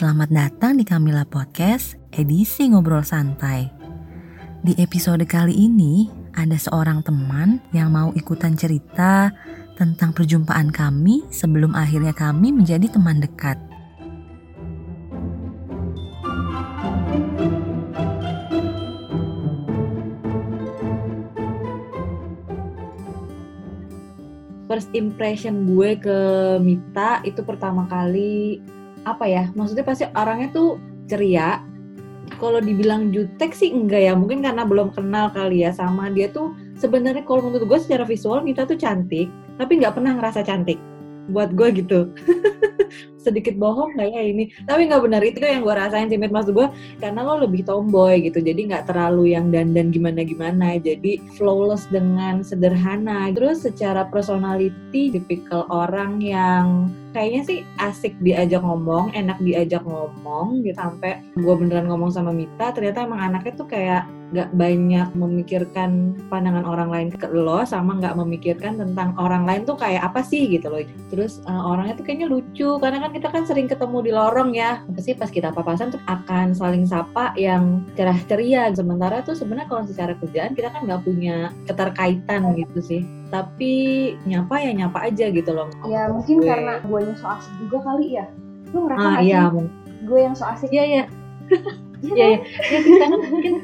Selamat datang di Kamila Podcast, edisi Ngobrol Santai. Di episode kali ini, ada seorang teman yang mau ikutan cerita tentang perjumpaan kami sebelum akhirnya kami menjadi teman dekat. first impression gue ke Mita itu pertama kali apa ya maksudnya pasti orangnya tuh ceria. Kalau dibilang jutek sih enggak ya mungkin karena belum kenal kali ya sama dia tuh. Sebenarnya kalau menurut gue secara visual Mita tuh cantik tapi nggak pernah ngerasa cantik. Buat gue gitu. Sedikit bohong nggak ya ini? Tapi nggak benar itu yang gue rasain sih mas gue karena lo lebih tomboy gitu jadi nggak terlalu yang dandan gimana gimana jadi flawless dengan sederhana. Terus secara personality tipikal orang yang kayaknya sih asik diajak ngomong enak diajak ngomong gitu. Sampai gue beneran ngomong sama Mita ternyata emang anaknya tuh kayak nggak banyak memikirkan pandangan orang lain ke lo sama nggak memikirkan tentang orang lain tuh kayak apa sih gitu loh. Terus uh, orangnya tuh kayaknya lucu karena kan kita kan sering ketemu di lorong ya. Pasti pas kita papasan tuh akan saling sapa yang cerah ceria sementara tuh sebenarnya kalau secara kerjaan kita kan nggak punya keterkaitan gitu sih tapi nyapa ya nyapa aja gitu loh. Ya mungkin gue. karena gue yang so asik juga kali ya. Lu ngerasa ah, iya, gue yang so asik. Iya iya. Iya iya ya, kita kan mungkin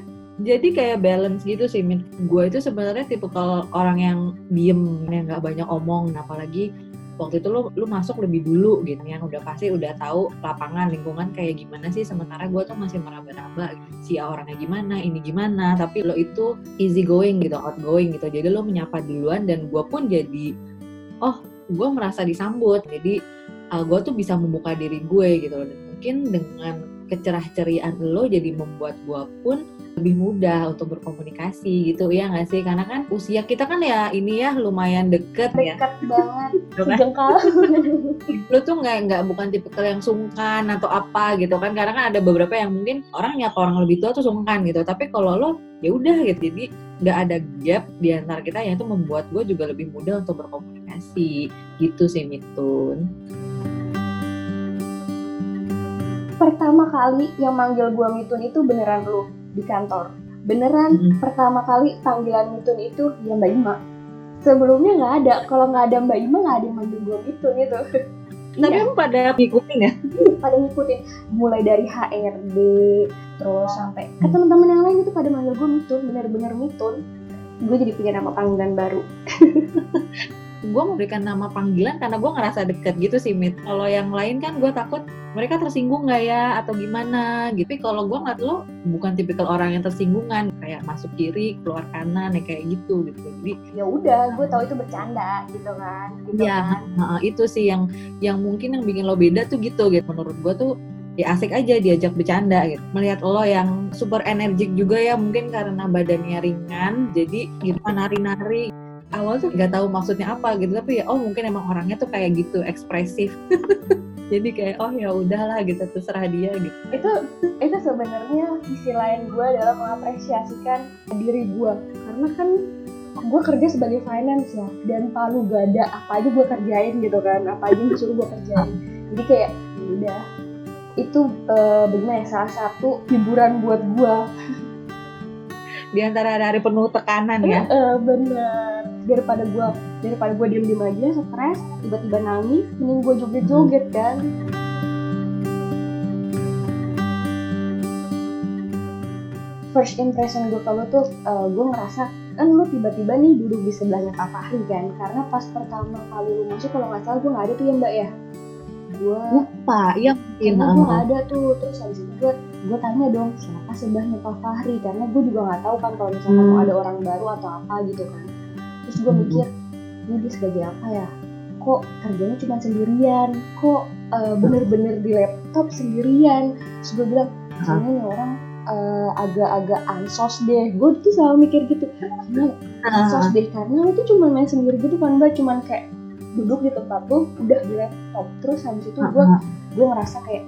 jadi kayak balance gitu sih Min. Gue itu sebenarnya tipe kalau orang yang diem, yang nggak banyak omong, nah, apalagi waktu itu lu lu masuk lebih dulu gitu yang udah pasti udah tahu lapangan lingkungan kayak gimana sih sementara gue tuh masih meraba-raba si orangnya gimana ini gimana tapi lo itu easy going gitu outgoing gitu. Jadi lo menyapa duluan dan gue pun jadi oh gue merasa disambut. Jadi uh, gue tuh bisa membuka diri gue gitu dan mungkin dengan kecerah-ceriaan lo jadi membuat gue pun lebih mudah untuk berkomunikasi gitu ya nggak sih? Karena kan usia kita kan ya ini ya lumayan deket, deket ya. Deket banget. Jengkal. Lu tuh nggak nggak bukan tipe yang sungkan atau apa gitu kan? Karena kan ada beberapa yang mungkin orang nyapa orang lebih tua tuh sungkan gitu. Tapi kalau lo ya udah gitu. Jadi nggak ada gap di antara kita yang itu membuat gue juga lebih mudah untuk berkomunikasi. Gitu sih Mitun. Pertama kali yang manggil gue Mitun itu beneran lu di kantor. Beneran hmm. pertama kali panggilan Mitun itu ya Mbak Ima. Sebelumnya nggak ada. Kalau nggak ada Mbak Ima nggak ada yang manggil gue Mitun itu. Tapi iya. emang pada ngikutin ya? Iya, pada ngikutin. Mulai dari HRD, terus sampai ke teman-teman yang lain itu pada manggil gue Mitun, bener-bener Mitun. Gue jadi punya nama panggilan baru. gue memberikan nama panggilan karena gue ngerasa deket gitu sih Mit. Kalau yang lain kan gue takut mereka tersinggung nggak ya atau gimana gitu. Tapi kalau gue ngeliat lo bukan tipikal orang yang tersinggungan kayak masuk kiri keluar kanan ya kayak gitu gitu. Jadi ya udah gue tahu itu bercanda gitu kan. Gitu ya kan. Itu sih yang yang mungkin yang bikin lo beda tuh gitu gitu. Menurut gue tuh ya asik aja diajak bercanda gitu. Melihat lo yang super energik juga ya mungkin karena badannya ringan jadi gitu nari-nari awal tuh nggak tahu maksudnya apa gitu tapi ya oh mungkin emang orangnya tuh kayak gitu ekspresif jadi kayak oh ya udahlah gitu terserah dia gitu. Itu itu sebenarnya sisi lain gue dalam mengapresiasikan diri gue karena kan gue kerja sebagai finance ya dan palu gada apa aja gue kerjain gitu kan. Apa aja yang disuruh gue kerjain. Jadi kayak ya udah. Itu uh, bagaimana ya salah satu hiburan buat gue di antara hari penuh tekanan ya? Uh, bener daripada gue daripada gue diem diem aja stres tiba-tiba nangis mending gue joget-joget kan? First impression gue kalau tuh uh, gue ngerasa kan lu tiba-tiba nih duduk di sebelahnya Kak Fahri kan? Karena pas pertama kali lu masuk kalau nggak salah gue nggak ada tuh ya mbak ya? Gue lupa ya mungkin gue nggak ada tuh. Terus habis itu gue gue tanya dong siapa sebelahnya Pak Fahri? Karena gue juga nggak tahu kan kalau misalnya hmm. mau ada orang baru atau apa gitu kan terus gue mikir ini dia sebagai apa ya? Kok kerjanya cuma sendirian? Kok uh, bener-bener di laptop sendirian? Terus gue bilang kayaknya nih orang uh, agak-agak ansos deh. Gue tuh selalu mikir gitu karena ansos deh karena lu tuh cuma main sendiri gitu kan mbak? Cuma kayak duduk di tempat tuh udah di laptop. Terus habis itu gue gue ngerasa kayak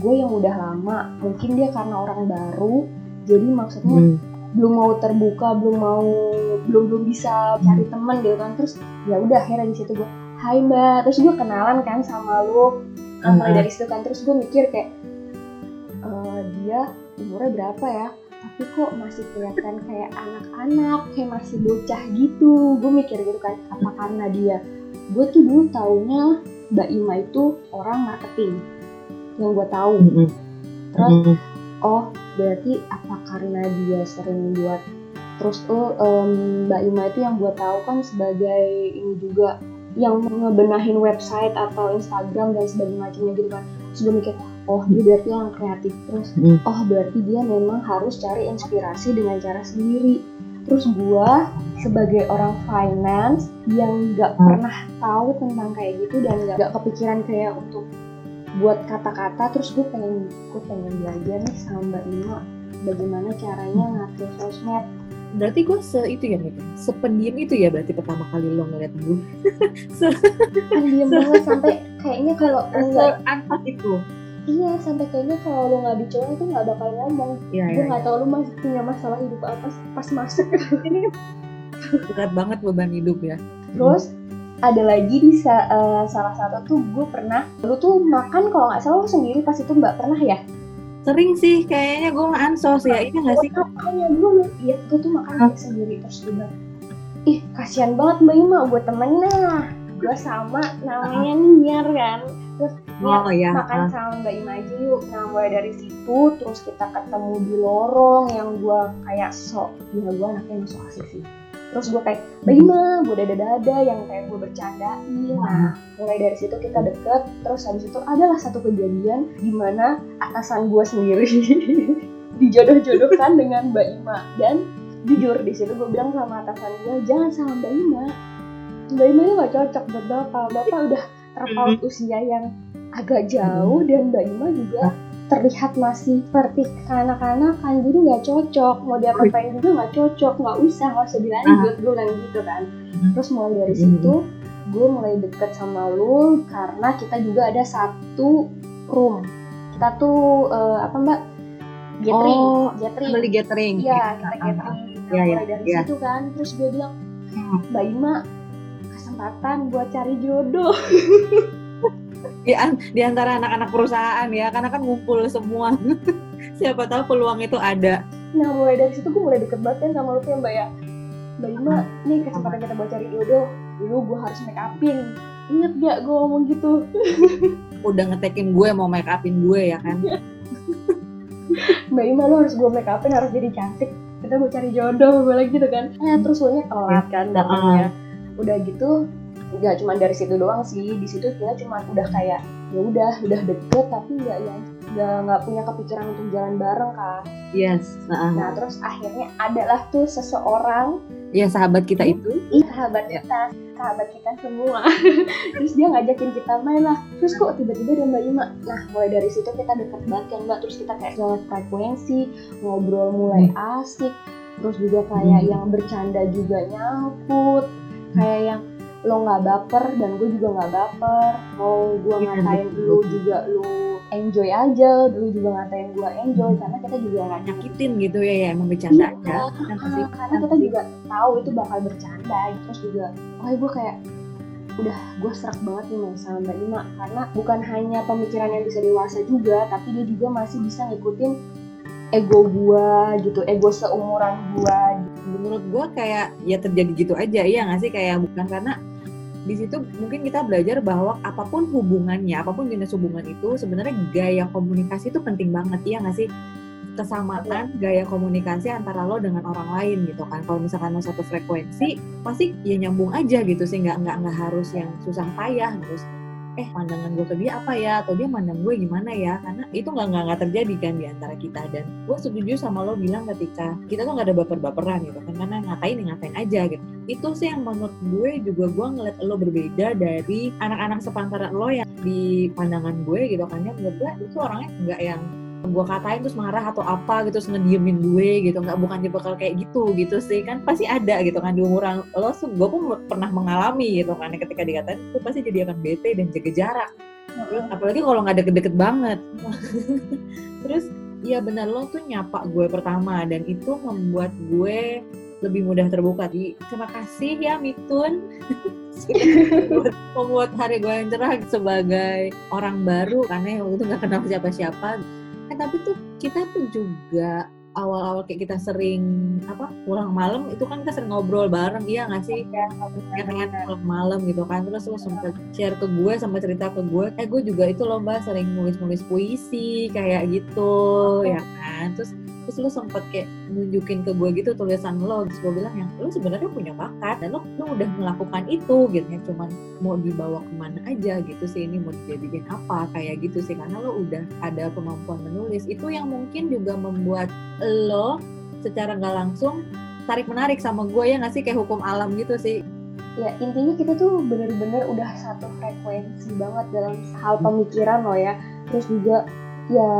gue yang udah lama mungkin dia karena orang baru jadi maksudnya hmm belum mau terbuka belum mau belum belum bisa cari teman gitu kan. Terus ya udah akhirnya di situ gue Hai mbak. Terus gue kenalan kan sama lu uh, mulai dari situ kan. Terus gue mikir kayak dia umurnya berapa ya? Tapi kok masih kelihatan kayak anak-anak kayak masih bocah gitu. Gue mikir gitu kan apa karena dia? Gue tuh dulu taunya Mbak Ima itu orang marketing yang gue tahu. Terus oh berarti apa karena dia sering buat terus tuh um, Mbak Ima itu yang gue tahu kan sebagai ini juga yang ngebenahin website atau Instagram dan sebagainya macamnya gitu kan gue mikir oh dia berarti yang kreatif terus Hmm. oh berarti dia memang harus cari inspirasi dengan cara sendiri terus gua sebagai orang finance yang nggak Hmm. pernah tahu tentang kayak gitu dan nggak kepikiran kayak untuk buat kata-kata terus gue pengen gue pengen belajar nih sama Mbak Ima bagaimana caranya ngatur sosmed Berarti gue se itu ya, Mika? Sependiam itu ya berarti pertama kali lo ngeliat gue. kan diem banget sampai kayaknya kalau lo nggak Seanfas itu. iya sampai kayaknya kalau lo nggak dicoba tuh nggak bakal ngomong Iya, gue nggak tahu lo masih punya masalah hidup apa pas masuk Berat banget beban hidup ya. Terus ada lagi di sa- eh, salah satu tuh gue pernah lu tuh makan kalau nggak salah lu sendiri pas itu mbak pernah ya Sering sih kayaknya gue nge-ansos ya. Ini gak sih? makanya dulu iya gue tuh makan sendiri terus gue bilang ih kasihan banget mbak Ima gue temennya gue sama namanya Niar kan terus Niar Oh ya. makan sama mbak Ima aja yuk nah mulai dari situ terus kita ketemu di lorong yang gue kayak sok ya gue anaknya yang sok asik sih terus gue kayak mbak Ima gue dada-dada yang kayak gue bercandain nah mulai dari situ kita deket terus habis itu adalah satu kejadian di mana atasan gue sendiri dijodoh-jodohkan dengan Mbak Ima. Dan jujur di situ gue bilang sama atasan gue jangan sama Mbak Ima. Mbak Ima itu gak cocok buat bapak. Bapak udah terpaut usia yang agak jauh dan Mbak Ima juga terlihat masih seperti kanak-kanakan jadi nggak cocok. Mau diapa-apain juga nggak cocok nggak usah nggak usah dilanjut gue bilang gitu kan. Terus mulai dari situ gue mulai deket sama lu karena kita juga ada satu room. Kita tuh eh, apa mbak? Gathering Oh, gathering. Beli gathering. iya kita Ah, ah, gathering Nah, Iya, iya, mulai dari iya. situ kan. Terus gue bilang Hmm. mbak Ima kesempatan buat cari jodoh Di, an- di antara anak-anak perusahaan ya. Karena kan ngumpul semua. Siapa tahu peluang itu ada. nah mulai dari situ gue mulai deket banget kan sama lu ya mbak ya mbak Ima nih kesempatan kita buat cari jodoh dulu gue harus make upin inget gak gue ngomong gitu Udah ngetekin gue mau make upin gue ya kan. Mbak Ima lu harus gue make upin harus jadi cantik kita mau cari jodoh gue lagi gitu kan eh terus lu nya telat kan datangnya udah gitu nggak cuma dari situ doang sih di situ kita cuma udah kayak ya udah udah deket tapi nggak yang nggak nggak punya kepikiran untuk jalan bareng kan Yes. Nah, nah terus akhirnya adalah tuh seseorang ya sahabat kita itu. ih sahabat kita. Sahabat kita semua. Terus dia ngajakin kita main lah. Terus kok tiba-tiba ada mbak Ima. Nah mulai dari situ kita deket banget kan mbak. Terus kita kayak soal frekuensi ngobrol mulai asik. Terus juga kayak Hmm. yang bercanda juga nyangkut. Kayak yang lo nggak baper dan gue juga nggak baper mau gue Iya, ngatain lu juga lu enjoy aja dulu juga ngatain gue enjoy karena kita juga nggak Nyakitin gitu ya, ya emang bercanda Iya, aja. Kan pasti. karena kita juga tahu itu bakal bercanda terus juga oh gue kayak udah gue serak banget nih main sama Mbak Ima karena bukan hanya pemikiran yang bisa dewasa juga tapi dia juga masih bisa ngikutin ego gue gitu ego seumuran gue menurut gue kayak ya terjadi gitu aja iya nggak sih kayak bukan karena di situ mungkin kita belajar bahwa apa pun hubungannya apa pun jenis hubungan itu sebenarnya gaya komunikasi itu penting banget iya nggak sih? Kesamaan gaya komunikasi antara lo dengan orang lain gitu kan. Kalau misalkan lo satu frekuensi pasti ya nyambung aja gitu sih nggak nggak nggak harus yang susah payah terus eh pandangan gue ke dia apa ya? Atau dia mandang gue gimana ya? Karena itu nggak nggak terjadi kan di antara kita. Dan gue setuju sama lo bilang ketika kita tuh nggak ada baper-baperan gitu kan. Karena ngatain ngatain aja gitu. Itu sih yang menurut gue juga gue ngeliat lo berbeda dari anak-anak sepantaran lo yang di pandangan gue gitu kan. Ya menurut gue itu orangnya nggak yang gue katain terus marah atau apa gitu terus ngediemin gue gitu. Nggak bukan dia bakal kayak gitu gitu sih. Kan pasti ada gitu kan di umuran lo gue pun pernah mengalami gitu kan. Ketika dikatain itu pasti jadi akan bete dan jaga jarak. Terus apalagi kalau nggak deket-deket banget. Terus ya benar lo tuh nyapa gue pertama dan itu membuat gue lebih mudah terbuka. Di terima kasih ya Mitun. Sudah membuat- membuat hari gue yang cerah sebagai orang baru karena waktu itu nggak kenal siapa-siapa tapi tuh kita tuh juga awal-awal kayak kita sering apa pulang malam itu kan kita sering ngobrol bareng iya nggak sih? Ya, ya kan pulang malam gitu kan terus lo sempet share ke gue sama cerita ke gue eh gue juga itu lo mbak sering nulis-nulis puisi kayak gitu ya kan terus terus lo sempet kayak nunjukin ke gue gitu tulisan lo. Terus gue bilang ya lo sebenarnya punya bakat dan lo, lo udah melakukan itu gitu ya. Cuman mau dibawa ke mana aja gitu sih. Ini mau dijadiin apa? Kayak gitu sih. Karena lo udah ada kemampuan menulis. Itu yang mungkin juga membuat lo secara nggak langsung tarik menarik sama gue ya nggak sih? Kayak hukum alam gitu sih. Ya intinya kita tuh bener-bener udah satu frekuensi banget dalam hal pemikiran lo ya. Terus juga ya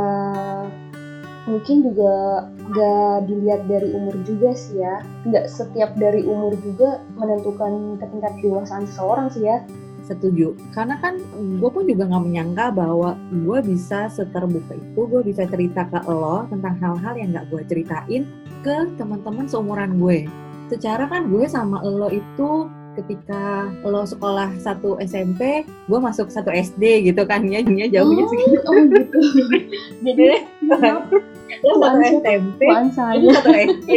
mungkin juga gak dilihat dari umur juga sih ya. Nggak setiap dari umur juga menentukan ketingkat dewasaan seseorang sih ya. Setuju. Karena kan gue pun juga nggak menyangka bahwa gue bisa seterbuka itu gue bisa cerita ke lo tentang hal-hal yang nggak gue ceritain ke teman-teman seumuran gue. Secara kan gue sama lo itu ketika lo sekolah satu SMP, gue masuk satu SD gitu kan ya, jauhnya segitu. oh gitu. Jadi Lo satu? SMP, lo satu SD.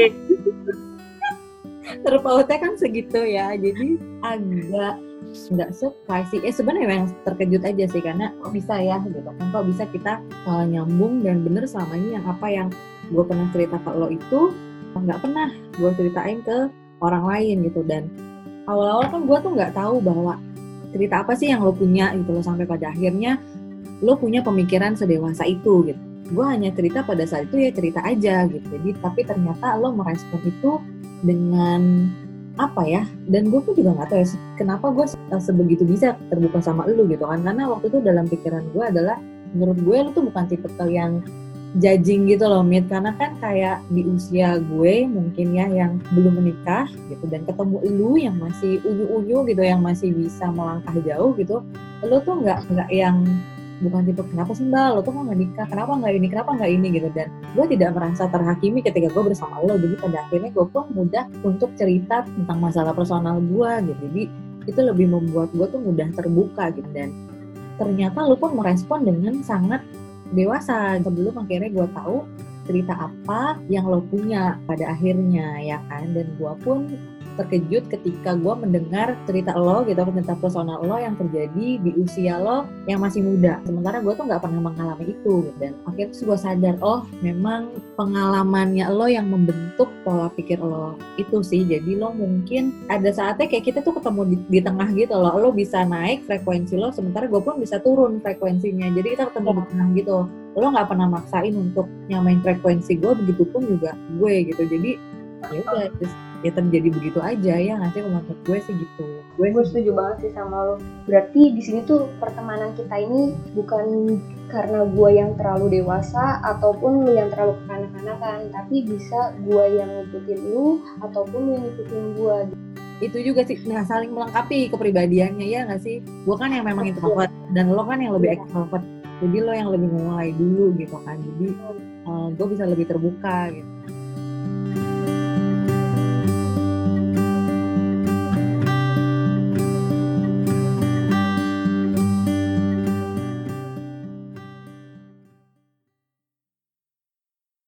Terpautnya kan segitu ya, jadi agak nggak surprise sih. Eh sebenarnya memang terkejut aja sih karena kok bisa ya gitu kan, kok bisa kita uh, nyambung dan bener selama ini yang apa yang gue pernah cerita ke lo itu nggak pernah gue ceritain ke orang lain gitu dan awal-awal kan gue tuh nggak tahu bahwa cerita apa sih yang lo punya gitu loh sampai pada akhirnya lo punya pemikiran sedewasa itu gitu gue hanya cerita pada saat itu ya cerita aja gitu. Jadi tapi ternyata lo merespon itu dengan apa ya? Dan gue pun juga nggak tahu ya kenapa gue se- sebegitu bisa terbuka sama lo gitu kan. Karena waktu itu dalam pikiran gue adalah menurut gue lo tuh bukan tipe yang judging gitu loh Mit. Karena kan kayak di usia gue mungkin ya yang belum menikah gitu dan ketemu lu yang masih unyu-unyu gitu yang masih bisa melangkah jauh gitu lo tuh nggak nggak yang bukan tipe kenapa sih mbak? Lo tuh kok nggak nikah? Kenapa nggak ini? Kenapa nggak ini? Gitu. Dan gue tidak merasa terhakimi ketika gue bersama lo. Jadi pada akhirnya gue pun mudah untuk cerita tentang masalah personal gue gitu. Jadi itu lebih membuat gue tuh mudah terbuka gitu. Dan ternyata lo pun merespon dengan sangat dewasa. Sebelum akhirnya gue tahu cerita apa yang lo punya pada akhirnya ya kan? Dan gue pun terkejut ketika gue mendengar cerita lo gitu cerita personal lo yang terjadi di usia lo yang masih muda. Sementara gue tuh nggak pernah mengalami itu gitu. dan akhirnya gue sadar oh memang pengalamannya lo yang membentuk pola pikir lo itu sih. Jadi lo mungkin ada saatnya kayak kita tuh ketemu di, di tengah gitu loh. Lo bisa naik frekuensi lo sementara gue pun bisa turun frekuensinya. Jadi kita ketemu di tengah gitu. Lo nggak pernah maksain untuk nyamain frekuensi gue begitupun juga gue gitu. Jadi ya udah ya terjadi begitu aja ya nggak sih? Menurut gue sih gitu. Gue gue setuju banget sih sama lo. Berarti di sini tuh pertemanan kita ini bukan karena gue yang terlalu dewasa ataupun lu yang terlalu kekanak-kanakan tapi bisa gue yang ngikutin lu ataupun lu yang ngikutin gue itu juga sih nah saling melengkapi kepribadiannya ya nggak sih? Gue kan yang memang introvert dan lo kan yang lebih Iya. extrovert. Jadi lo yang lebih memulai dulu gitu kan. Jadi gue bisa lebih terbuka gitu